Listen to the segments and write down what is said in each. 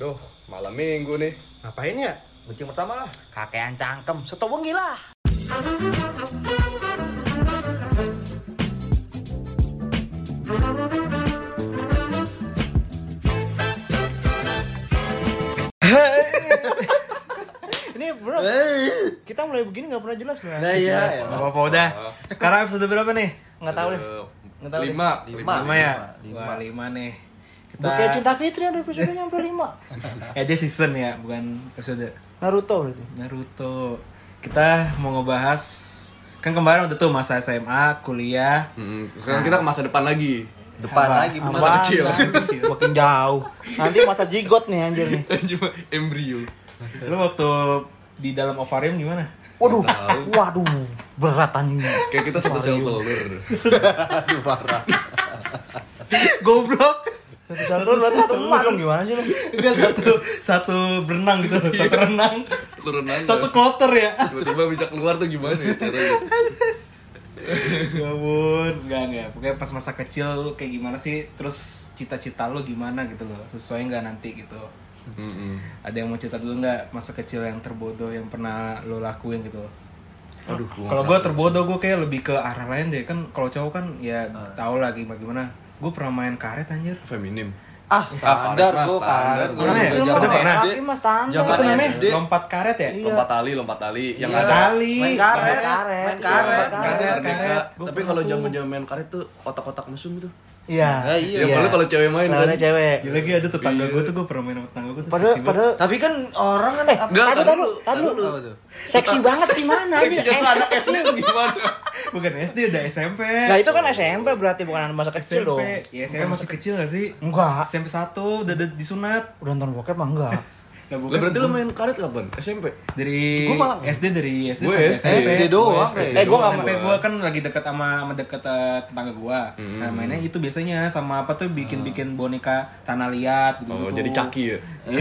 Duh, malam minggu nih. Ngapain ya? Kucing pertama lah. Kakean cangkem, seto wengi lah. Ini bro, kita mulai begini nggak pernah jelas nggak? Nah iya. Gak apa-apa udah. Sekarang episode berapa nih? Nggak tahu deh. Eh, Nggak tahu deh. lima. Lima. Lima ya? lima. Wah lima nih. Kita... Bukit Cinta Fitri ada episode sampai 5 Eh dia season ya, bukan episode Naruto berarti. Naruto. Kita mau ngebahas kan kemarin udah tuh masa SMA, kuliah, Mm, sekarang kita ke masa depan lagi. Depan Apa? lagi Masa Apaan? kecil. Masa kecil. Makin jauh. Nanti masa jigot nih anjir nih. Cuma embrio. Lu waktu di dalam ovarium gimana? Waduh, waduh, berat anjing. Kayak kita satu sel telur. Aduh parah. Goblok. Satu satu berarti satu emak dong gimana sih lu? Enggak satu satu berenang gitu, satu renang. Telur nangka. Satu kloter ya. Tiba-tiba bisa keluar tuh gimana ya caranya? Gabun, enggak enggak. Pokoknya pas masa kecil kayak gimana sih? Terus cita-cita lo gimana gitu loh? Sesuai nggak nanti gitu? Mm-mm. Ada yang mau cerita dulu nggak masa kecil yang terbodoh yang pernah lo lakuin gitu? Aduh, gua Kalau gue terbodoh gue kayak lebih ke arah lain deh kan. Kalau cowok kan ya tau lah gimana gimana. Gue pernah main karet anjir. feminim. Ah standar standar. karet. Gua Mana ya? udah zaman pernah? Tapi mas standar. Zaman Itu namanya lompat karet ya? Lompat tali, lompat tali. Yang Iya. ada Tali. Main karet. karet. Main karet. Iya, karet. karet. Tapi pernah kalau tuh. zaman-zaman main karet tuh otak-otak mesum itu. Iya. Ya, iya. Ya, kalau cewek main kan. Cewek. Gila lagi ada tetangga gue tuh gue pernah main sama tetangga gue tuh Padahal seksi banget. Tapi kan orang kan Eh, apa- Enggak, dulu. apa tuh? seksi banget gimana? Seksinya seanak SD tuh gimana? Bukan SD udah SMP. Nah itu kan SMP berarti bukan masa kecil SMP. dong. Ya SMP masih kecil gak sih? Enggak. SMP 1 udah, udah disunat. Udah nonton bokep mah enggak. Lah Lah berarti lu main karet kapan? SMP? dari Gua malah- SD dari SD Gue sampai SD. SMP. SD doang Gua kayak. SD Eh, gua mau. gua kan lagi dekat sama sama dekat eh, tetangga gua. Nah, mainnya itu biasanya sama apa tuh bikin-bikin boneka tanah liat gitu. Oh, jadi caki ya.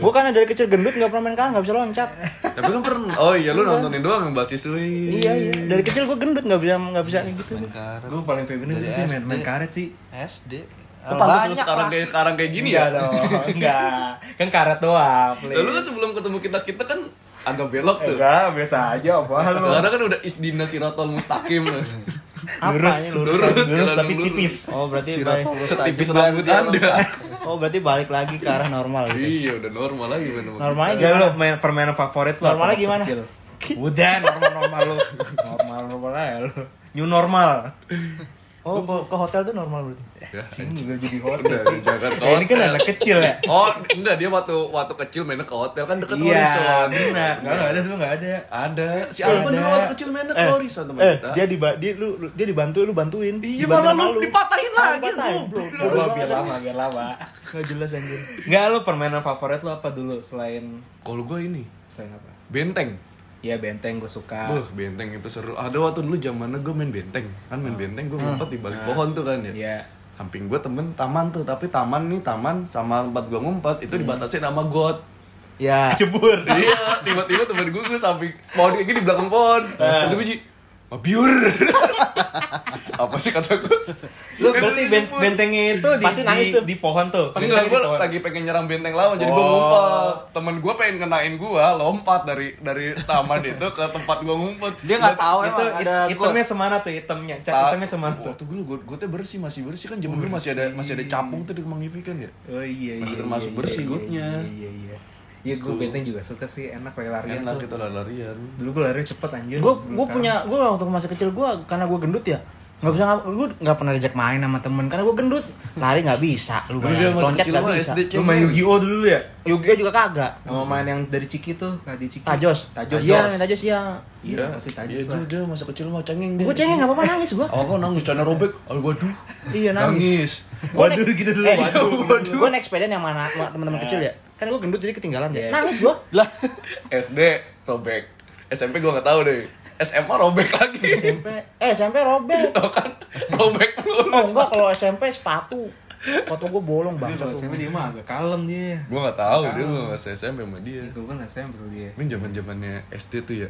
Bukan dari kecil gendut nggak pernah main karet nggak bisa loncat. Tapi kan pernah. Oh iya lu nontonin doang yang basis lu. Iya iya. Dari kecil gue gendut nggak bisa nggak bisa kayak gitu. Karet. Gua paling feminim sih main, main karet sih. SD. Kok pantas lu Banyak sekarang kayak sekarang kayak gini Enggak ya? dong, enggak. Kan karet doang, Lalu kan please. sebelum ketemu kita-kita kan agak belok tuh. Enggak, biasa aja apa lu. Sekarang kan udah isdina siratul mustaqim. Lurus, lurus, lurus, lurus, jalan tapi lurus. tipis. Oh berarti Setipis rambut Anda. oh berarti balik lagi ke arah normal gitu. Iya, udah normal lagi main Normalnya gimana? lu main permainan favorit lu Normalnya gimana? kecil? Udah normal normal lu. Normal normal aja lu. New normal. Oh ke, ke hotel tuh normal berarti. Ya, Cing juga jadi hotel Udah, sih. jangan ke Ya, ini kan anak kecil ya. Oh, enggak dia waktu waktu kecil mainnya ke hotel kan deket Iya, Horizon. benar. Enggak enggak ada tuh enggak ada. Ada. Si Alvan Ada. dulu waktu kecil mainnya ke Eh, Horizon teman eh kita. dia di dia lu, lu- dia dibantu lu bantuin. Iya malah lu dipatahin lagi. Lu. bro. Lama biar lama biar lama. Gak jelas anjir. Enggak lu permainan favorit lu apa dulu selain Kalau gue ini selain apa? benteng. Ya benteng gue suka. Wah, benteng itu seru. Ada waktu dulu zamannya gue main benteng. Kan main benteng gue ngumpet di balik pohon tuh kan ya. Iya. Samping gue temen taman tuh, tapi taman nih taman sama tempat gue ngumpet itu dibatasi nama got. Ya. Cebur. iya, tiba-tiba temen gue gue samping pohon kayak gini di belakang pohon. Itu biji, mabiur. Apa sih kata gue? Lu berarti ben- bentengnya itu di, Pasti nangis di, tuh. di pohon tuh. Enggak, Bentengnya gue lagi pengen nyerang benteng lawan, jadi gue Oh. ngumpet. Temen gue pengen kenain gue, lompat dari dari taman itu ke tempat gue ngumpet. Dia nggak tahu itu emang ada it- itemnya semana tuh itemnya cat itemnya semana tuh Waktu dulu gue gue teh bersih masih bersih kan zaman dulu masih ada masih ada capung tuh di Magnifican ya. oh iya iya Masih iya, termasuk iya, bersih iya, gutnya. iya iya iya iya gue benteng juga suka sih enak lagi larian Enak tuh. lari-larian. dulu gue lari cepet anjir Gue punya gue waktu masa kecil gue karena gue gendut ya nggak bisa gue nggak pernah diajak main sama temen karena gue gendut. Lari nggak bisa lu Iya, bayangin loncat nggak mah bisa. Lu main Yu-Gi-Oh dulu ya? Yugi juga kagak. Sama main yang dari Ciki tuh di Ciki. Tajos. Tajos iya main tajos iya. Iya pasti tajos Iya lah. dia, masa kecil mah cengeng dia. gue cengeng nggak apa-apa nangis gue Oh, kok nangis celana robek. Aduh, waduh. iya nangis. Waduh gitu dulu eh, waduh gue naik sepeda yang mana sama teman-teman kecil ya kan gue gendut jadi ketinggalan Iya. ya nangis gue Lah, SD robek. SMP gua nggak tahu deh. SMA robek lagi. SMP eh SMP robek Tau kan? Robek dulu. oh enggak kalau SMP sepatu sepatu gue bolong banget kalau SMP dia mah agak kalem dia Gua nggak tahu dia masih SMP sama dia. gue kan SMP sama dia Ini zaman zamannya SD tuh ya.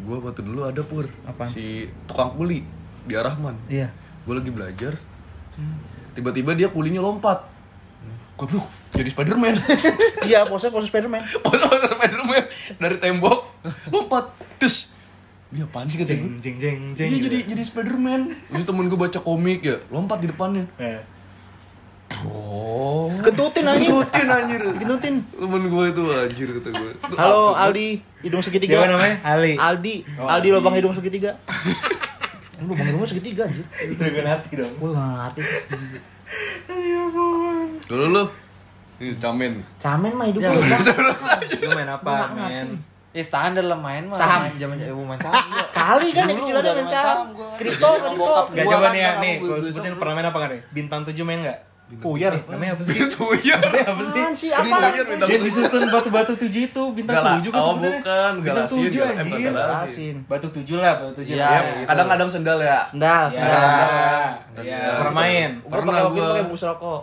Gua waktu dulu ada pur. Apaan? Si tukang kuli di Arahman. iya Gue lagi belajar. Tiba-tiba dia kulinya lompat. Goblok jadi Spiderman Iya, pose pose Spiderman. Pose Spiderman dari tembok lompat terus dia apaan sih kata gue Jeng jeng jeng jeng. Iya jadi jadi Spiderman terus temen gue baca komik ya lompat di depannya Eh. oh Ketutin anjing. Ketutin anjir Ketutin. temen gue itu anjir kata gue Halo. Aldi, hidung segitiga. Siapa namanya? Ali. Aldi. Oh, Aldi Aldi. lubang hidung segitiga. Lubang hidungnya segitiga anjir. Dengan hati dong. Gue gak ngerti. Dulu lu Ini camen Camen mah hidup Ya, lu. Lu main apa, men? Ya standar lah main mah. Saham. Main zaman ibu main saham. Kali kan yang kecil ada main saham. Kripto, kripto. Gak coba nih ya, nih, besok sebutin pernah main apa kan nih? Bintang 7 main gak? Puyar. Namanya apa sih? Itu ya Namanya apa sih? Sih? Apa? Bintang- bintang- Yang disusun batu-batu 7 itu, bintang Gala- 7 kan oh, sebenarnya. bukan, Bintang Galasin, 7 Gal- eh, anjir. Galasin. Asin. Batu 7 lah, batu 7 Iya, iya. gitu. kadang-kadang sendal ya Sendal, sendal. ya, pernah main. Gua Pernah gua. pakai bungkus rokok.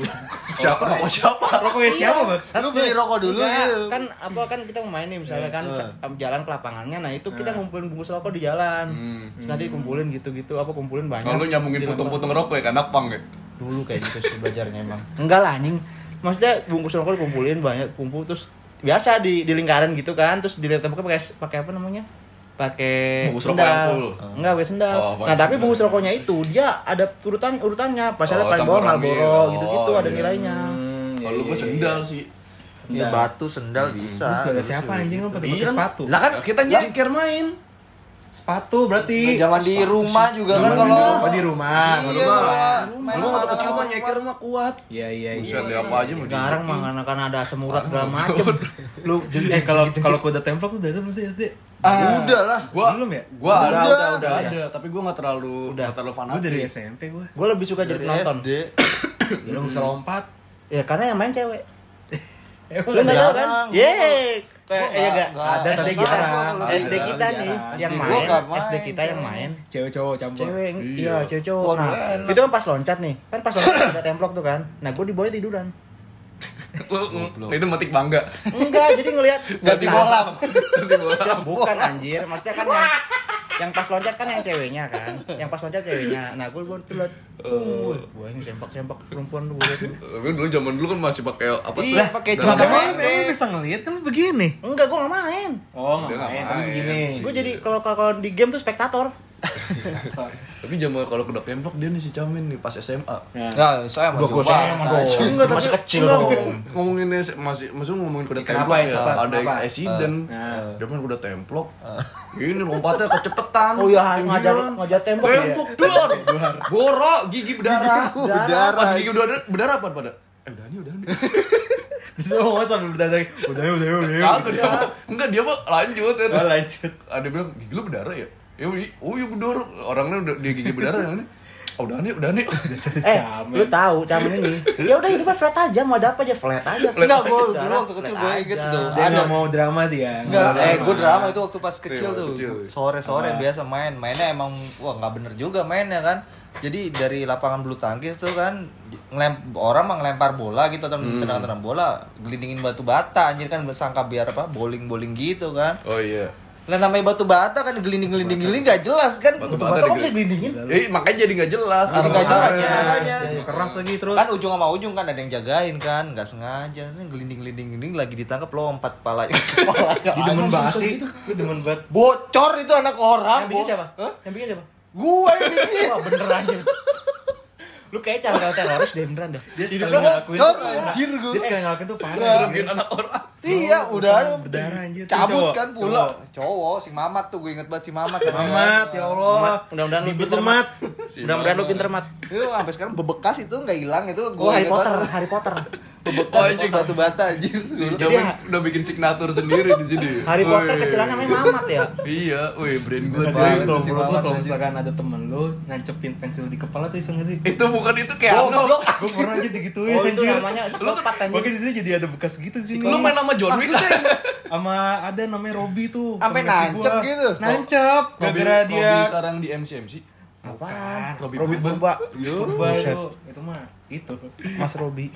siapa? Rokok siapa? Rokoknya siapa maksud? Lu beli rokok dulu Enggak, gitu. kan apa kan kita mau main nih misalnya kan Iya. jalan ke lapangannya nah itu kita ngumpulin bungkus rokok di jalan. Hmm. terus nanti kumpulin gitu-gitu apa kumpulin banyak kalau nyambungin Di putung-putung rokok ya karena pang ya? Dulu kayak gitu sih belajarnya emang enggak lah anjing. Maksudnya bungkus rokok dikumpulin banyak kumpul terus biasa di di lingkaran gitu kan terus di temboknya pakai pakai apa namanya pakai Bungkus rokok yang full. enggak pakai sendal Oh, pakai nah tapi sendal. bungkus rokoknya itu dia ada urutan urutannya pasalnya Oh, paling bawah. Marlboro Oh, gitu-gitu ada iya. nilainya Hmm, kalau gua sendal sih Ya batu sendal bisa. Terus ada siapa anjing lu pakai Iya. sepatu? Lah kan kita nyangkir main Sepatu berarti. Zaman di rumah juga kan kalau Oh di rumah. Iya, Lu mah kalau main lu mah waktu kecil mah nyeker mah kuat Iya iya iya. Buset deh apa aja mau sekarang mah karena kan ada semurat segala macem lu Eh kalau kalau kuda templok udah ada belum sih SD? Ah, Udah lah. gua Belum ya? gua Udah, ada udah, udah udah, ada tapi gua nggak terlalu Udah. nggak terlalu fanatik dari SMP gue. gue lebih suka jadi penonton SD. Ya lu bisa lompat. ya karena yang main cewek lu nggak tahu kan. Yeay kayak Gua ya nggak- gak ada SD kita. SD kita nih yang gua main SD kita yang main Cewek cowok campur. cewek Iya. iya cewek cowok nah itu kan pas loncat nih kan pas loncat ada templok tuh kan nah gue di bawahnya tiduran lu itu metik bangga. Enggak jadi ngelihat ganti bola. Ganti bola. Bukan anjir. Maksudnya kan yang yang pas loncat kan yang ceweknya kan. Yang pas loncat ceweknya. Nah gue baru tuh liat uh, gue ini sempak sempak perempuan tuh dulu. tapi dulu zaman dulu kan masih pakai apa? Iya, pakai celana kamar. lu bisa ngeliat kan begini. enggak gue gak main. Oh Dia nggak ngapain tapi main. begini. gue jadi kalau kalau di game tuh spektator tapi zaman kalau kuda templok dia nih si Camin nih pas SMA Ya. Enggak, saya mah Gua- sama dong. Enggak, tapi Masih kecil enggak, dong. ngomong- ngomonginnya se- masih maksudnya ngomongin kuda Kenapa templok ya, ya, cepat? ada Kenapa? accident. Nah. Dia main kuda templok. Ini lompatnya kecepetan. Oh iya, ngajar ngajar tembok ya. Tembok dor. Borok gigi berdarah. Berdarah. Pas gigi berdarah berdarah apa pada? Eh udah nih, udah nih. Terus lu ngomong sambil berdarah. Udah udah udah. Dia. mah- Enggak dia mah lanjut ya. Oh, lanjut. Ada bilang gigi lu berdarah ya? Ya, oh iya berdarah. Orangnya udah dia gigi berdarah ini. Oh, udah nih, udah nih. Eh, lu tahu camen ini. Ya udah hidupnya flat aja, mau ada apa aja flat aja. Enggak, gua Udah, dulu waktu kecil gue inget tuh. Dia Ada nggak mau drama dia. Enggak, Nggak eh drama. gue drama itu waktu pas kecil Iya, tuh. kecil. Sore-sore Apa? biasa main. Mainnya emang wah nggak bener juga mainnya kan. Jadi dari lapangan bulu tangkis tuh kan ngelem orang mah ngelempar bola gitu atau Hmm. tenang-tenang bola, gelindingin batu bata anjir kan sangka biar apa bowling-bowling gitu kan. Oh iya. Lah namanya batu bata kan gelinding-gelinding gelinding nggak jelas kan. Batu Batu bata bata kok bisa gelindingin? Eh, makanya jadi nggak jelas. Jadi nggak arah-arahnya. jelas ya keras lagi terus. Kan ujung sama ujung kan ada yang jagain kan, nggak sengaja. Ini gelinding-gelinding gelinding lagi ditangkap lompat kepalanya. kepalanya Di demen banget sih. Lu demen banget. Bocor itu anak orang. Yang bikin siapa? Hah? Yang bikin siapa? Gua yang bikin. Wah, beneran ya. Lu kayak cara kalau teroris deh beneran dah. Dia sekali ngelakuin tuh parah. anjir gua. Dia sekali ngelakuin tuh parah. Ngerugiin anak orang. Iya, udah berdarah, anjir. Cabut kan pula. Cowok, si Mamat tuh gue inget banget si Mamat. Mamat, ya Allah. Mudah-mudahan lu pinter, lu, Mat. Mudah-mudahan lu pinter mat. Itu sampai sekarang bebekas itu nggak hilang itu gue Oh, Harry Potter, Harry Potter. Bebekas Oh, anjing. batu bata anjir. Jadi udah bikin signatur sendiri di sini. Harry Potter kecilan namanya Mamat ya. Iya, wih brand gue. Kalau menurut lu kalau misalkan ada temen lu nancepin pensil di kepala tuh iseng gak sih? Itu bukan itu kayak Oh, Arno. goblok. Gue pernah aja digituin Oh, itu anjir. namanya psikopat anjing. di sini jadi ada bekas gitu sih. Lu main nama John Wick. sama ada namanya Robi tuh. Sampai nancep gitu? Nancep gara-gara dia Robby sekarang di MCMC. Apaan? Robby Robi Purba. Purba. Itu. Itu mah itu. Mas Robi.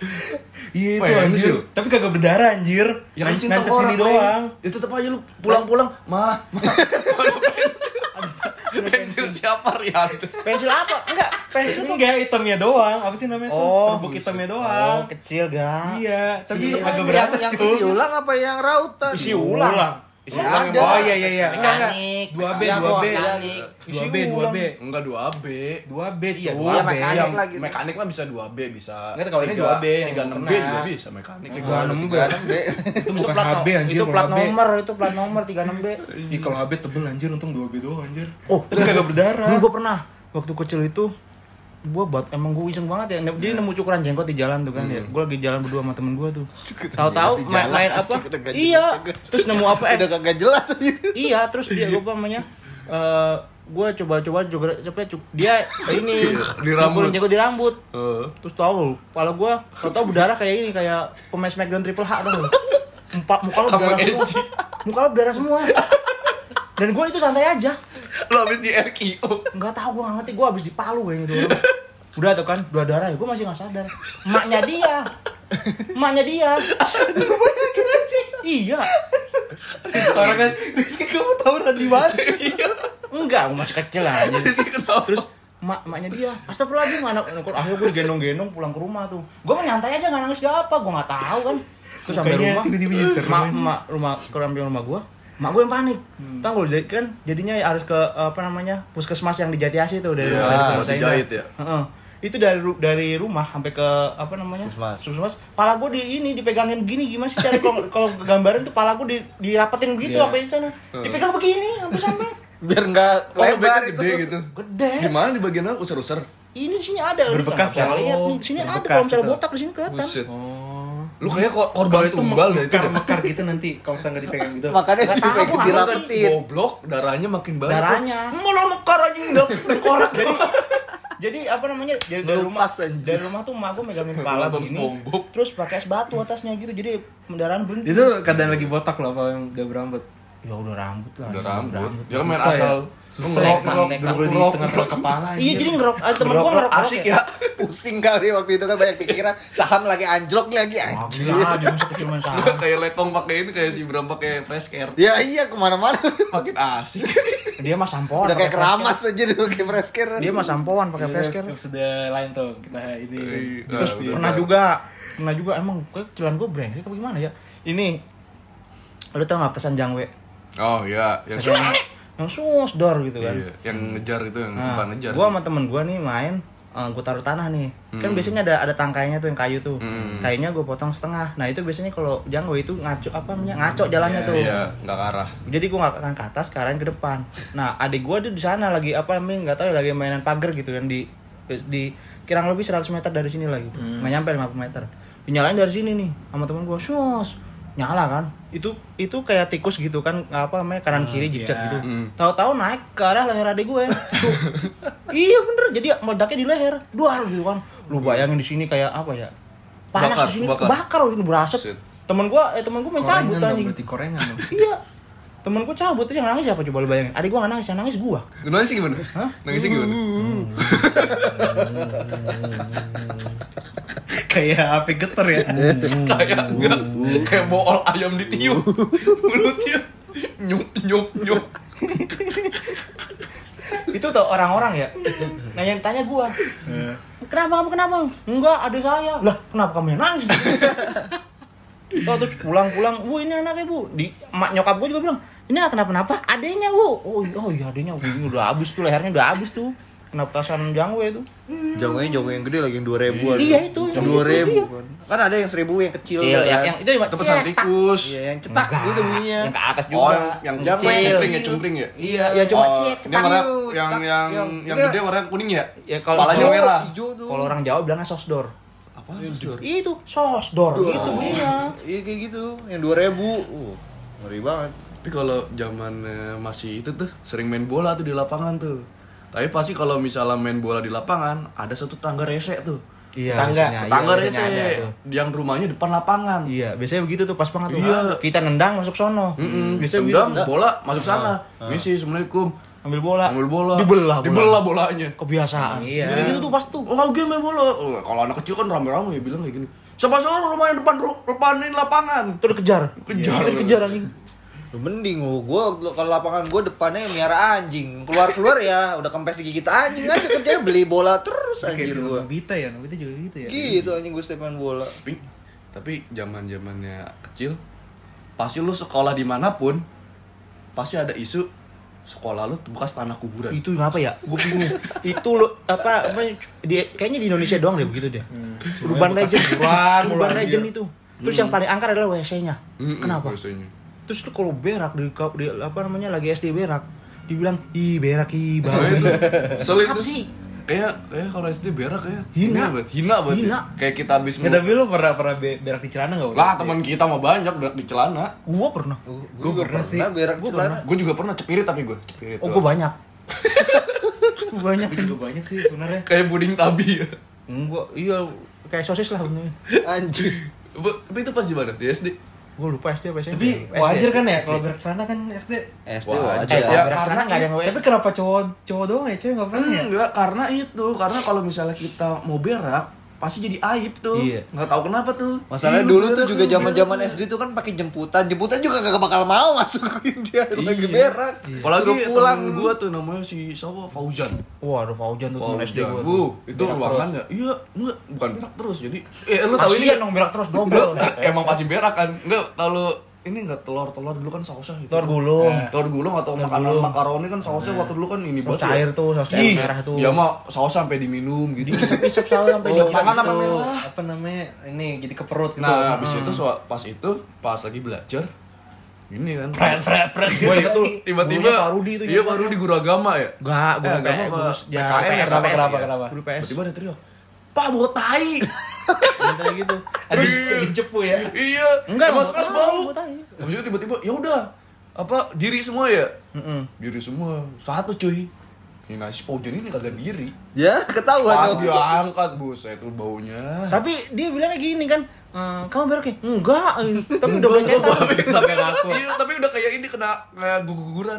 Iya itu Pensil. anjir. Tapi kagak berdarah anjir. Ya kan nancep sini doang. Play. Ya tetep aja lu pulang-pulang, mah. mah. Pensil siapa Rian? Pensil apa? Enggak, pensil tuh Enggak, hitamnya doang. Apa sih namanya tuh? Oh, Serbuk hitamnya Oh, doang. kecil ga? Iya, tapi Itu agak yang- berasa yang cuy. isi ulang apa yang rautan? Isi ulang. Isi Ya, ulang ada. Oh iya iya iya. Enggak enggak. Mekanik. 2B, Ya, 2B. mekanik. 2B, Isi 2B. Enggak 2B. 2B, Iya, cuy. Iya, 2B. mekanik Yang lah gitu. mekanik mah bisa 2B, bisa. Nggak, kalau ini 2B yang 36B kena. juga bisa mekanik. 36B. B. Itu bukan plat HB anjir, Itu plat nomor, itu plat nomor 36B. Ih, kalau HB tebel anjir untung 2B doang anjir. Oh, tapi kagak berdarah. Dulu gue pernah waktu kecil itu gue buat emang gue iseng banget ya. Jadi nemu cukuran jenggot di jalan tuh kan ya. Gue lagi jalan berdua sama temen gue tuh. Tahu-tahu main, apa? Iya. terus nemu apa? Eh Udah kagak jelas aja. iya terus dia gue namanya eh gue coba-coba juga cepet cuk- dia ini Di rambut. jenggot di rambut. Heeh. terus tahu kepala gue tau tau berdarah kayak ini kayak pemain Smackdown Triple H dong muka muka lo berdarah semua. Muka lo berdarah semua dan gue itu santai aja. Lo habis di RKO. nggak tahu gue nggak ngerti. Gue habis dipalu kayaknya tuh orang. udah tuh kan dua darah ya gue masih nggak sadar. Emaknya dia. Emaknya dia. Iya. Orang kan Rizky kamu tawuran di mana? enggak gue masih kecil lah terus mak maknya dia astagfirullahaladzim anak akhirnya gue digendong-gendong pulang ke rumah tuh. Gue nyantai aja nggak nangis gak apa gue nggak tahu kan. Terus sampai rumah tiba-tiba rumah ke rumah gue mak gue yang panik tahu gue jadi kan jadinya harus ke apa namanya puskesmas yang di Jatiasi tuh dari Iya, Kota Indah. jahit ya? Heeh. itu dari dari rumah sampai ke apa namanya Puskesmas. puskesmas pala gue di ini dipegangin begini gimana sih cara kalau kalau gambaran tuh pala gue di dirapetin begitu Iya. apa di sana dipegang begini sampai sampai Biar enggak Oh, lebar itu. gede gitu. gede Di mana di bagian apa? Usar-usar. ini di sini ada Berbekas Nggak ya? lihat Oh, sini ada kalau misalnya botak di sini kelihatan Buset. Oh. Lu kayak kor- korban itu tumbal deh itu. deh. mekar-mekar gitu nanti kalau misalnya nggak dipegang gitu. Makanya Nggak tahu, nggak dirapetin. Goblok, darahnya makin banyak. Darahnya. Malah mekar aja enggak korak. jadi jadi apa namanya dari, dari rumah dari rumah tuh emak gue megangin kepala begini terus pakai es batu atasnya gitu jadi pendarahan berhenti Itu keadaan lagi botak loh apa yang udah berambut. Ya udah rambut lah Udah anjing, rambut. Dia kan main ya? asal. Susah ngerok, ya, ngerok, bener-bener di ngerok, tengah-tengah kepala. iya jadi ngerok ah, temen gue ngerok, ngerok asik ya. Pusing kali waktu itu kan banyak pikiran. Saham lagi anjlok lagi anjir. aja masa kecil main saham kayak letong pakai ini kayak si Bram pakai fresh care. Ya iya ke mana-mana. Makin asik. dia mah sampoan Udah kayak pakai keramas aja dulu kayak fresh care. dia mah sampoan pakai fresh care Sudah lain tuh kita ini. Iya. Terus Iya. pernah juga pernah juga emang kecilan gue brengsek apa gimana ya ini lu tau nggak petasan jangwe Oh iya, yang yang yang susdor gitu kan Iya, yang ngejar itu yang Nah, bukan ngejar. gue sama temen gue nih main, uh, gue taruh tanah nih. Kan biasanya ada ada tangkainya tuh yang kayu tuh. Hmm. Kayunya gue potong setengah. Nah itu biasanya kalau janggo itu ngaco apa namanya ngaco jalannya tuh. Iya, enggak ke arah. Jadi gue nggak ke atas, ke arahnya ke depan. Nah adik gue tuh di sana lagi apa namanya nggak tahu ya lagi mainan pagar gitu kan di di kirang lebih 100 meter dari sini lah gitu. Nggak nyampe 50 meter. Dinyalain dari sini nih sama temen gue, sus nyala kan? Itu itu kayak tikus gitu kan apa namanya kanan kiri jejak iya. gitu. Hmm. tahu-tahu naik ke arah leher adik gue. Iya bener. Jadi meledaknya di leher. Duar gitu kan. Lu bayangin di sini kayak apa ya? Panas Bakar, di sini. bakar. bakar di sini berasap temen gue eh temen gue main Korengan cabut dong anjing. berarti korengan dong. iya. Temen gue cabut aja yang nangis siapa coba lu bayangin? Adik gue gak nangis yang nangis gue Nangisnya gimana? Hah? Nangisnya gimana? Kayak api geter ya. kayak enggak. Kayak bool ayam ditiup. Mulutnya nyup nyup nyup. Itu tuh orang-orang ya. Nah yang tanya gue kenapa kamu kenapa? Enggak adik saya. Lah kenapa kamu yang nangis? Tuh, terus pulang-pulang, bu ini anaknya bu, di emak nyokap gue juga bilang, ini kenapa-napa, adenya bu, oh, iya- oh iya adenya, bu, ini udah habis tuh lehernya udah habis tuh, kena petasan jangwe itu, Jangwanya jangwe yang gede lagi yang dua ribuan. Iya, itu, yang Dua itu, ribu iya. kan. Kan ada yang seribu yang kecil. Cil, kan? yang, yang itu itu pesan tikus Iya yang cetak Enggak, gitu bunyinya. yang ke atas juga, oh yang yang Jangwe. cungkring ya cungkring ya Iya. ya cuma oh, warna Cetak. yang Cetak. yang Yang- yang gede warna kuning ya ya kalau Palanya merah. Kalau orang Jawa bilangnya sosdor, apa susur itu sosdor, gitu bunyinya, Iya kayak gitu. Yang dua ribu. Uh, ngeri banget. tapi kalau zaman masih itu tuh sering main bola tuh di lapangan tuh tapi pasti kalau misalnya main bola di lapangan ada satu tangga rese tuh Iya, tangga biasanya, iya, tangga biasanya rese yang rumahnya depan lapangan Iya, biasanya begitu tuh pas banget tuh. Iya. Ah, Kita nendang masuk sono. Mm-mm. Biasanya Tendang, begitu. bola masuk sana misi assalamualaikum Ambil bola. ambil bola Dibelah bola. dibelah bolanya Kebiasaan. Iya. Jadi itu tuh pas tuh. Oh, game main bola. Oh, kalau anak kecil kan rame-rame ya bilang kayak gini. Siapa suruh rumah yang depan depanin lapangan. Itu dikejar. Kejar. Itu dikejar anjing. Lu mending. Lu, gua kalau lapangan gua depannya miara anjing. Keluar-keluar ya udah kempes digigit anjing aja kerjanya. Beli bola terus anjir gua. Nobita ya, Nobita juga gitu ya. Gitu anjing gua setiap main bola. tapi tapi zaman zamannya kecil pasti lu sekolah di mana pun pasti ada isu sekolah lu bekas tanah kuburan. Itu apa ya? Gue bingung. Itu lo apa, apa di, kayaknya di Indonesia doang deh begitu deh. Urban bekas legend. kuburan urban legend itu. Terus yang paling angker adalah wc nya Mm-mm, kenapa? Biasanya. Terus tuh kalau berak di, di apa namanya lagi SD berak dibilang ih berak ih bau Nah, itu apa sih kayak kayak kalau SD berak kayak Hina. banget hina banget Hina. kayak kita habis Ya, tapi lu pernah pernah be- berak di celana enggak? lah teman kita mah banyak berak di celana gua pernah Gua juga pernah sih. berak Gua celana. gue juga pernah cepirit tapi gue cepirit oh doang. gua banyak gua banyak Gue juga banyak sih sebenarnya. kayak puding tabi ya Enggak, iya kayak sosis lah bener. Anjing. Bu- tapi itu pas di mana di SD Gua lupa SD apa SMP. Tapi SD. wajar kan ya kalau berak celana kan SD. SD wajar. Eh, Ya, karena nggak ada yang Tapi kenapa cowok cowok doang ya, cewek enggak pernah ya? enggak karena itu karena kalau misalnya kita mau berak pasti jadi aib tuh Iya. nggak tahu kenapa tuh Masalahnya dulu tuh juga lu zaman-zaman berak. SD tuh kan pakai jemputan. Jemputan juga gak bakal mau masukin dia lagi Iya. berak. apalagi Suruh pulang temen gua tuh namanya si siapa Fauzan Wah, ada Fauzan tuh temen SD bu tuh. itu Berak ruangannya iya enggak bukan berak terus jadi eh lu tahu ini Kasian dong berak terus double. Enggak, emang pasti berak kan enggak kalau ini enggak telur telur dulu kan sausnya gitu Telur gulung. telur gulung atau makanan makaroni kan sausnya waktu dulu kan ini Saus banget ya. cair tuh, saus cair merah tuh. ya mah saus sampai diminum gitu Isep-isep selalu sampai Oh, di tangan gitu. apa merah? Apa namanya? Ini jadi ke perut gitu. Nah, habis itu so- pas itu pas lagi belajar ini kan. Fred, Fred, Fred. Wah, gitu itu lagi. Tiba-tiba Pak Rudi itu Iya, Pak Rudi guru agama ya? Enggak, guru Eh, agama apa? ya, PKN ya, PS, kenapa, kenapa, ya. kenapa? Guru PS. Tiba-tiba ada teriak. Pak bawa tai. Kayak gitu. Ada dicepu ya. iya. Enggak, mas kelas tai, bau. itu tiba-tiba ya udah. Apa diri semua ya? Heeh. Diri semua. Satu cuy. Ini nasi Paujan ini kagak diri. Ya, ketahuan Pas dia angkat buset itu baunya. Tapi dia bilangnya gini kan, "Eh, kamu berak ya? Enggak, eh, tapi udah belajar. tapi iya, tapi udah kayak ini kena kayak guguran.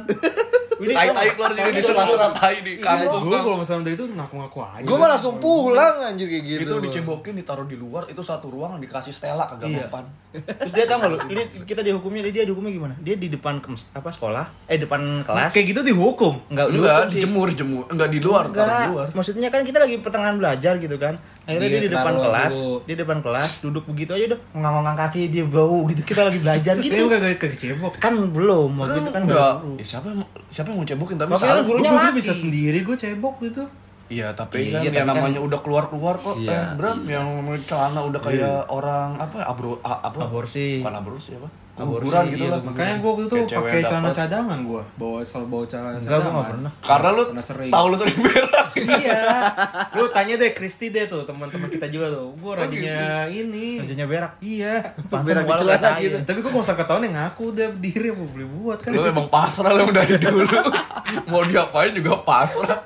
Ini Tai tai keluar jadi di sela-sela tai di kantong. Gue kalau misalnya itu ngaku-ngaku aja. Gue mah langsung pulang anjir kayak gitu. itu dicebokin ditaruh di luar itu satu ruangan dikasih stella kagak Iya. mempan Terus dia tahu lu? Kita dihukumnya dia dihukumnya gimana? Dia di depan ke- apa sekolah? Eh depan kelas. Kayak gitu dihukum. Enggak, enggak dihukum sih. dijemur jemur enggak di luar taruh di Enggak, luar maksudnya kan kita lagi pertengahan belajar gitu kan. Akhirnya Iya, dia di depan kelas, dulu. dia di depan kelas, duduk begitu aja udah ngongang kaki dia bau gitu. Kita lagi belajar Gitu. gak kecebok. Kan belum, waktu kan itu kan enggak baru. ya, siapa yang mau cebokin tapi Makanya gurunya Gue bisa sendiri gue cebok gitu. iya tapi Iya, kan tapi yang kan- namanya udah keluar keluar kok Iya. eh, Bram yang namanya celana udah kayak orang apa abro a- apa Aborsi. bukan aborsi apa kuburan gitu iya, lah Makanya gue waktu itu pakai celana cadangan gue. Bawa sel bawa celana Enggak, cadangan. gua enggak pernah. karena lu Pernah sering. tahu lu sering berak iya. Lu tanya deh Kristi deh tuh teman-teman kita juga tuh. Gue rajinnya ini. Bajunya berak. Iya. Pantes Berak di celana gitu. Tapi kok kalau misalnya ketahuan yang ngaku udah diri apa boleh buat kan. lu emang pasrah lu dari dulu mau diapain juga pasrah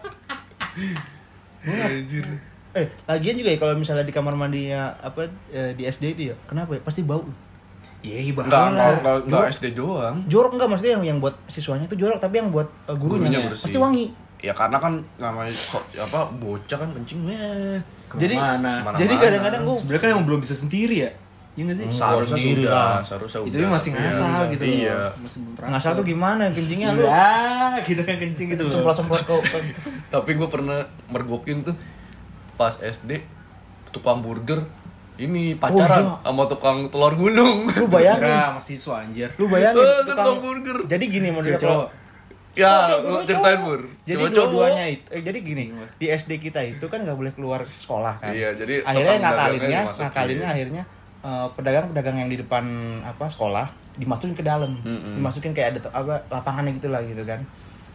Anjir. Eh, lagian juga ya kalau misalnya di kamar mandinya apa eh, di SD itu ya, kenapa ya? Pasti bau. Iya, ibarat Enggak, enggak, lah. enggak, enggak SD doang. Jorok enggak maksudnya yang, yang buat siswanya itu jorok, tapi yang buat eh, gurunya, Gurunya bersih. pasti wangi. Ya karena kan namanya kok apa bocah kan kencing meh. Jadi? Mana-mana. jadi kadang-kadang gua Sebenarnya kan emang belum bisa sendiri ya. Iya nggak sih? Seharusnya sendiri sudah, lah. seharusnya Itu udah. masih ngasal Iya. gitu. Iya. Masih belum teratur. ngasal tuh gimana kencingnya lu? Ya, gitu kan kencing gitu loh. Semprot-semprot kok. Tapi gue pernah mergokin tuh pas SD tukang burger ini pacaran iya. sama tukang telur gulung. Lu bayangin, Kira mahasiswa anjir. lu bayangin Eh, tukang tukang burger. Jadi gini menurut cowok. ya, lu ceritain Bur. jadi dua-duanya itu eh, jadi gini di SD kita itu kan nggak boleh keluar sekolah kan Iya, jadi akhirnya ngakalinnya ngakalinnya akhirnya eh, pedagang-pedagang yang di depan apa sekolah dimasukin ke dalam Mm-mm. dimasukin kayak ada apa lapangannya gitu lah gitu kan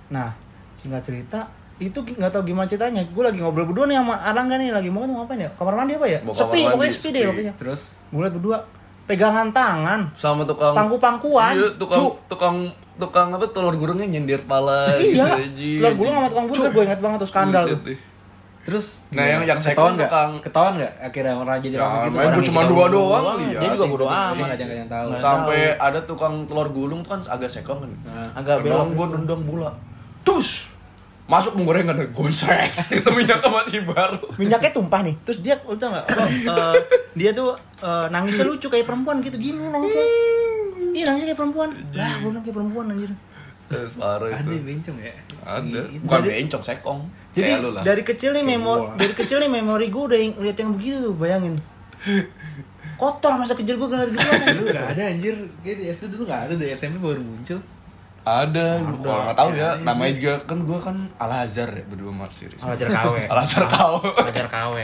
nah singkat cerita itu nggak tahu gimana ceritanya. Gue lagi ngobrol berdua nih sama Arangga nih lagi mau ngapain ya? Kamar mandi apa ya? Kamar sepi mandi, pokoknya sepi deh pokoknya. Terus? Gue liat berdua pegangan tangan. Sama tukang pangku-pangkuan. Iya, tukang Cu. tukang tukang apa telur gulungnya nyindir pala. Iya. Gitu, telur gulung sama tukang burger gue ingat banget tuh skandal tuh. terus Nah, yang- yang ketahuan nggak? tukang- Ketahuan nggak? Akhirnya orang jadi Ya, rame gitu. main cuma dua doang dia juga bodo amat. nggak ada yang tahu. Nggak sampai ada tukang telur gulung tuh kan agak sekong kan. Nah, agak belum belok. gue nendang bola tus masuk penggorengan gonsres itu minyaknya masih baru minyaknya tumpah nih terus dia lu tau nggak apa, eh, dia tuh eh, nangisnya lucu kayak perempuan gitu gini nangisnya Iya nangisnya kayak perempuan. Lah, gue bilang kayak perempuan anjir. Parah Ada itu. bencong ya? Ada. Bukan Jadi- bencong, sekong. Jadi Kayak lu lah. dari kecil nih memori dari kecil nih memori gue udah yang, lihat yang begitu bayangin. Kotor masa kecil gue ngeliat gitu Dulu gak ada anjir. Kayak di SD dulu gak ada, di SMP baru muncul. Ada, kalau nggak tahu ya, Ada, namanya juga kan gua kan Al Azhar ya berdua sama si Rizky. Alajar KW. Al Azhar kau. Alajar KW.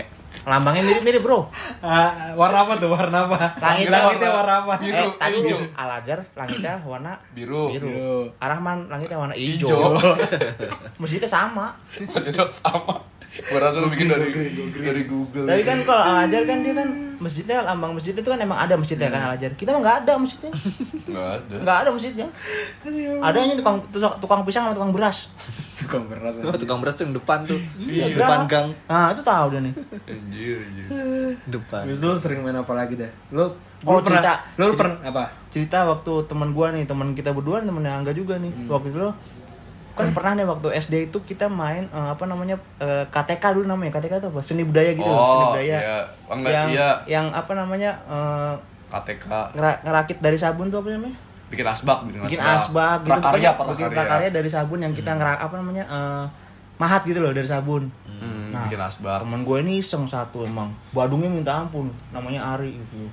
Lambangnya mirip-mirip, Bro. Ah, warna apa tuh? Warna apa? Langit Langitnya warna- warna apa? Biru, eh, tadi hijau. dulu Alajar langitnya warna Biru. biru. Biru. Arahman langitnya warna Hijau. hijau. Masjidnya sama. Maksudnya sama. Gua rasa lu bikin dari dari Google. Tapi kan kalau Al Azhar kan dia kan masjidnya lambang masjid itu kan emang ada masjidnya kan Al Azhar. Kita mah nggak ada masjidnya. Enggak ada. Nggak ada masjidnya. Adanya tukang tukang, tukang pisang sama tukang beras. Tukang beras. Oh, tukang beras tuh yang depan tuh. Iya. depan gang Nah, itu tahu dia nih. Anjir, anjir. depan. Terus lu sering main apa lagi dah? Lu Oh, cerita. lu pernah apa? Cerita waktu teman gua nih, teman kita berdua, temennya Angga juga nih. Hmm. Waktu itu kan pernah nih waktu SD itu kita main eh, apa namanya eh, KTK dulu namanya. KTK itu apa? Seni budaya gitu loh seni Oh, budaya. iya. Oh, enggak, yang iya. yang apa namanya eh, KTK ngera- ngerakit dari sabun tuh apa namanya? Bikin asbak, bikin, bikin asbak. gitu. Prakarya, pokoknya bikin prakarya. prakarya dari sabun yang kita ngerak apa namanya eh, mahat gitu loh dari sabun. Hmm, Nah, bikin asbak. teman gue ini iseng satu emang. Badungnya minta ampun namanya Ari gitu.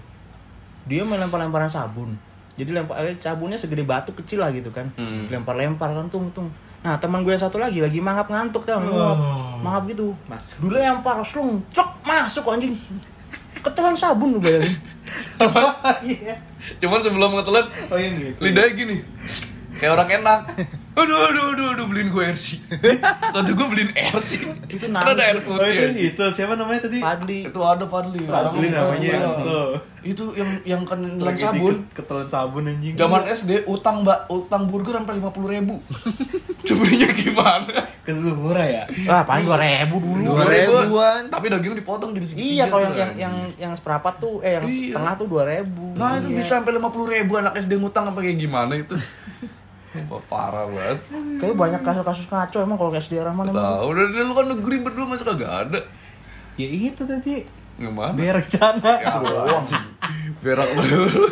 Dia main lempar-lemparan sabun. Jadi lempar sabunnya segede batu kecil lah gitu kan. Hmm. lempar-lempar kan tung tung nah teman gue yang satu lagi lagi mangap ngantuk tau nguap mangap gitu Masuk. dulu lempar slung cok masuk anjing ketelan sabun lu bayangin Cuman sebelum ngetelan Oh yang gitu. lidahnya gini. Kayak orang enak. Aduh, aduh, aduh, aduh, beliin gue RC. Tadi gue beliin RC. Itu Karena ada air nangis. Oh itu itu siapa namanya tadi? Fadli Itu ada Fadli. Fadli namanya, Iya. itu. Itu yang yang kan nelan Lagi sabun. ketelan sabun anjing. Zaman SD utang mbak utang burger sampai lima puluh ribu. Belinya gimana? Kan murah ya. ah paling dua ribu dulu Dua ribuan. Tapi daging dipotong jadi segitiga. iya kalau yang yang yang yang seperapat tuh eh yang Iya. setengah tuh dua ribu Nah itu bisa sampai lima puluh ribu anak SD ngutang apa kayak gimana itu? Wah, parah banget. Kayaknya banyak kasus-kasus ngaco emang kalau SD Rahman emang. Tahu udah lu kan negeri berdua masa kagak ada. Ya itu tadi. Gimana? Berencana. Ya, anjing. Berak dulu.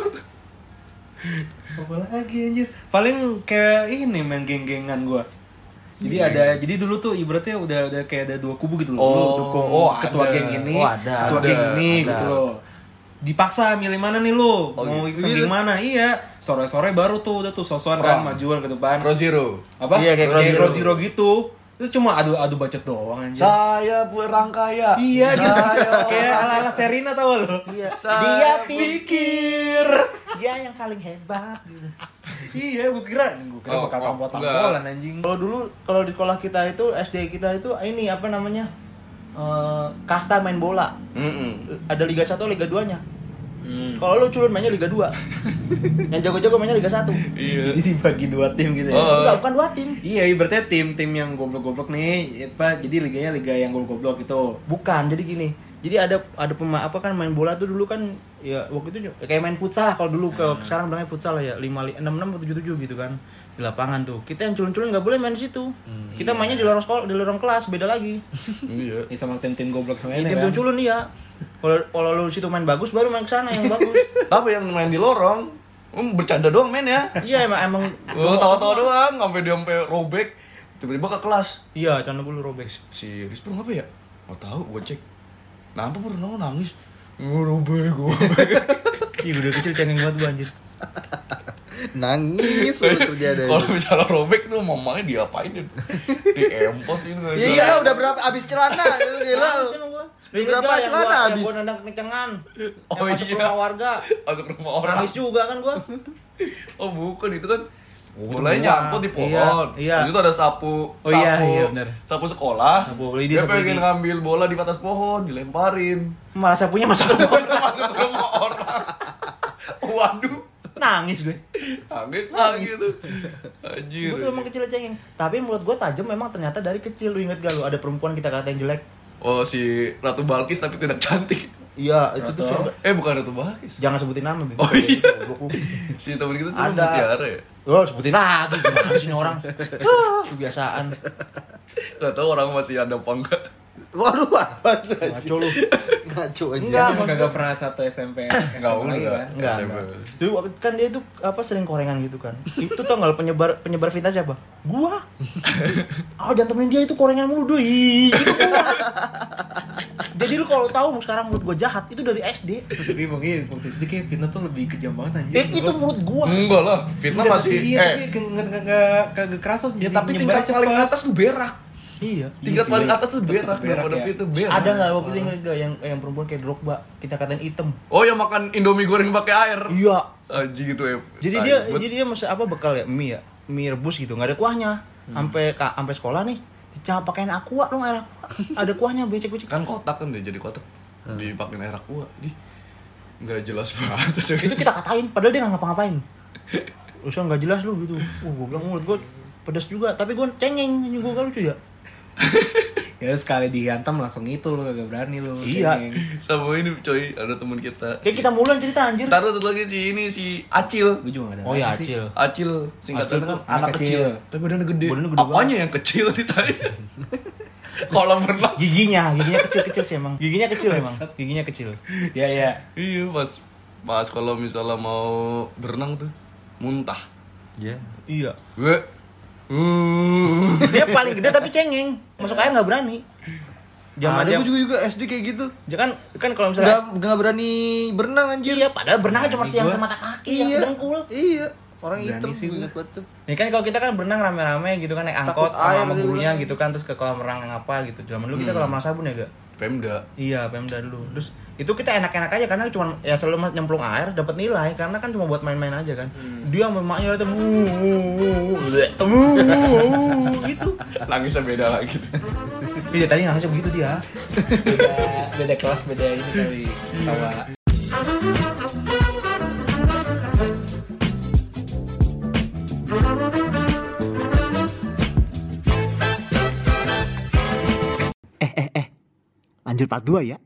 Apa lagi anjir? Paling kayak ini main geng-gengan gua. Jadi ada jadi dulu tuh ibaratnya udah udah kayak ada dua kubu gitu loh. Lu Oh, dukung oh, ketua ada. geng ini, Oh, ada. ketua Ada, geng ini ada. gitu loh. Dipaksa milih mana nih lu? Oh, Mau gitu. ikut geng mana? Iya. Sore-sore baru tuh udah tuh sosokan kan Pro. majuan ke depan. Pro Zero. Apa? Iya, kayak Crow Zero gitu. Itu cuma adu-adu bacot doang anjir. Saya perang kaya. Iya gitu. Saya Kayak ala-ala Serina tau lo. Iya. Dia Pikir. dia yang paling hebat gitu. Iya, gua kira gua kira Oh, bakal oh, tampol-tampolan anjing. Kalau dulu kalau di sekolah kita itu SD kita itu ini apa namanya? Eh, kasta main bola. Mm-mm. Ada Liga 1, Liga 2-nya. Hmm. Kalau lu culun mainnya Liga 2. yang jago-jago mainnya Liga 1. Iya. Jadi dibagi dua tim gitu ya. Oh. Enggak, bukan dua tim. Iya, ibaratnya tim-tim yang goblok-goblok nih, apa jadi liganya liga yang goblok-goblok itu. Bukan, jadi gini. Jadi ada ada pema apa kan main bola tuh dulu kan ya waktu itu kayak main futsal lah kalau dulu kalau sekarang bilangnya futsal lah ya 5 6 6 atau 7 7 gitu kan di lapangan tuh. Kita yang culun-culun nggak boleh main di situ. kita mainnya di lorong sekolah, di lorong kelas, beda lagi. Iya. Ini sama tim-tim goblok Ini lainnya tim kan. culun iya. Kalau kalau lu situ main bagus baru main ke sana yang bagus. Tapi yang main di lorong, um, bercanda doang main ya. iya emang emang Oh, tawa-tawa doang, sampai dia sampai robek. Tiba-tiba ke kelas. Iya, celana gue lu robek. Si Rizpur ngapa ya? Nggak tahu, gue cek. Kenapa baru nangis? Gue robek, gue Iya, udah kecil cengeng banget gua anjir. Nangis lu kerja Kalau dari. misalnya robek tuh mamanya diapain? Di empos ini. Iya, udah berapa abis celana? Gila. Inget Berapa celana habis? gua nendang kencengan? Oh, yang masuk iya. rumah warga. Masuk rumah orang. Nangis juga kan gua. Oh bukan itu kan Oh, mulai nyangkut di pohon. Iya, iya. Itu ada sapu, Oh, sapu, iya, iya, benar. sapu sekolah. Sapu dia sapu pengen ngambil bola di atas pohon, dilemparin. Malah sapunya masuk rumah orang. Masuk ke rumah orang. Waduh, Nangis gue. nangis lagi tuh. Anjir. Gue tuh emang kecil cengeng. Tapi menurut gua tajam memang ternyata dari kecil. Lu inget gak lu ada perempuan kita katain jelek? Oh si Ratu Balkis tapi tidak cantik. Iya, itu tuh surga. Eh bukan Ratu Balkis. Jangan sebutin nama, Bim. Oh, iya. Si temen kita cuma Ada. mutiara ya. Oh, sebutin lagi gimana sih orang? Kebiasaan. Gak tau orang masih ada apa enggak. Waduh, apa? Ngaco lu. Ngaco aja. Enggak, Emang kagak pernah satu SMP Enggak lagi enggak. kan? Enggak, SMP. enggak. Dulu waktu kan dia tuh apa sering korengan gitu kan. Itu tau nggak penyebar penyebar fitnah siapa? Gua. Oh jangan temenin dia itu korengan mulu doi. Itu gua. Jadi lu kalau tahu sekarang mulut gua jahat itu dari SD. Tapi mungkin waktu itu kayak fitnah tuh lebih kejam banget anjir. Eh, itu mulut gua. Enggak lah, fitnah Enggak, masih tapi, iya, eh tapi kagak kagak kagak kerasa ya tapi tingkat paling atas tuh berak. Iya. Tingkat sih, paling atas tuh Tetep berak, berak ya. itu berak. Ada nggak waktu itu ingat nggak yang yang perempuan kayak Drogba kita katain item? Oh, yang makan Indomie goreng pakai air. Iya. Aji gitu ya. Jadi dia jadi dia mesti apa bekal ya mie ya mie rebus gitu nggak ada kuahnya sampai ka- sampai sekolah nih dicap pakein aqua dong air aqua ada kuahnya becek becek kan kotak kan dia jadi kotak. Hmm. Dipakein air aqua. Di nggak jelas banget. itu kita katain padahal dia nggak ngapa-ngapain usah nggak jelas lu gitu uh, gue bilang mulut gue pedas juga tapi gue cengeng gue gak lucu ya Ya sekali dihantam langsung itu lu kagak berani lu. Iya. cengeng. Sama ini coy, ada teman kita. kayak kita muluan cerita anjir Taruh satu lagi si ini si Acil. Gue juga gak ada. oh ya sih. acil Acil singkatan Acil kan tuh anak anak kecil. kecil. Tapi badannya gede. Badannya gede Apanya yang kecil ditanya? Kolam renang. giginya giginya kecil kecil sih emang giginya kecil emang giginya kecil Ya ya. Iya pas pas kalau misalnya mau berenang tuh muntah. Iya. iya Gue uh. Dia paling gede tapi cengeng masuk air nggak berani zaman Ada jam gue juga juga SD kayak gitu. kan kan kalau misalnya Enggak enggak berani berenang anjir. iya padahal berenang cuma Berani siang semata kaki yang sedengkul Iya. Orang Berani hitam sih gue tuh. Ya kan kalau kita kan berenang rame-rame gitu kan naik angkot Takut sama, sama gurunya bilang. gitu kan terus ke kolam renang yang apa gitu. Zaman dulu kita kolam renang sabun ya gak? Pemda. Iya, Pemda dulu. Terus itu kita enak-enak aja karena cuma ya selalu nyemplung air dapat nilai karena kan cuma buat main-main aja kan. Dia sama emaknya itu gitu. Nangisnya beda lagi. Iya tadi nangisnya begitu dia. Beda beda kelas beda ini kali. Tawa. Lanjut part 2 ya.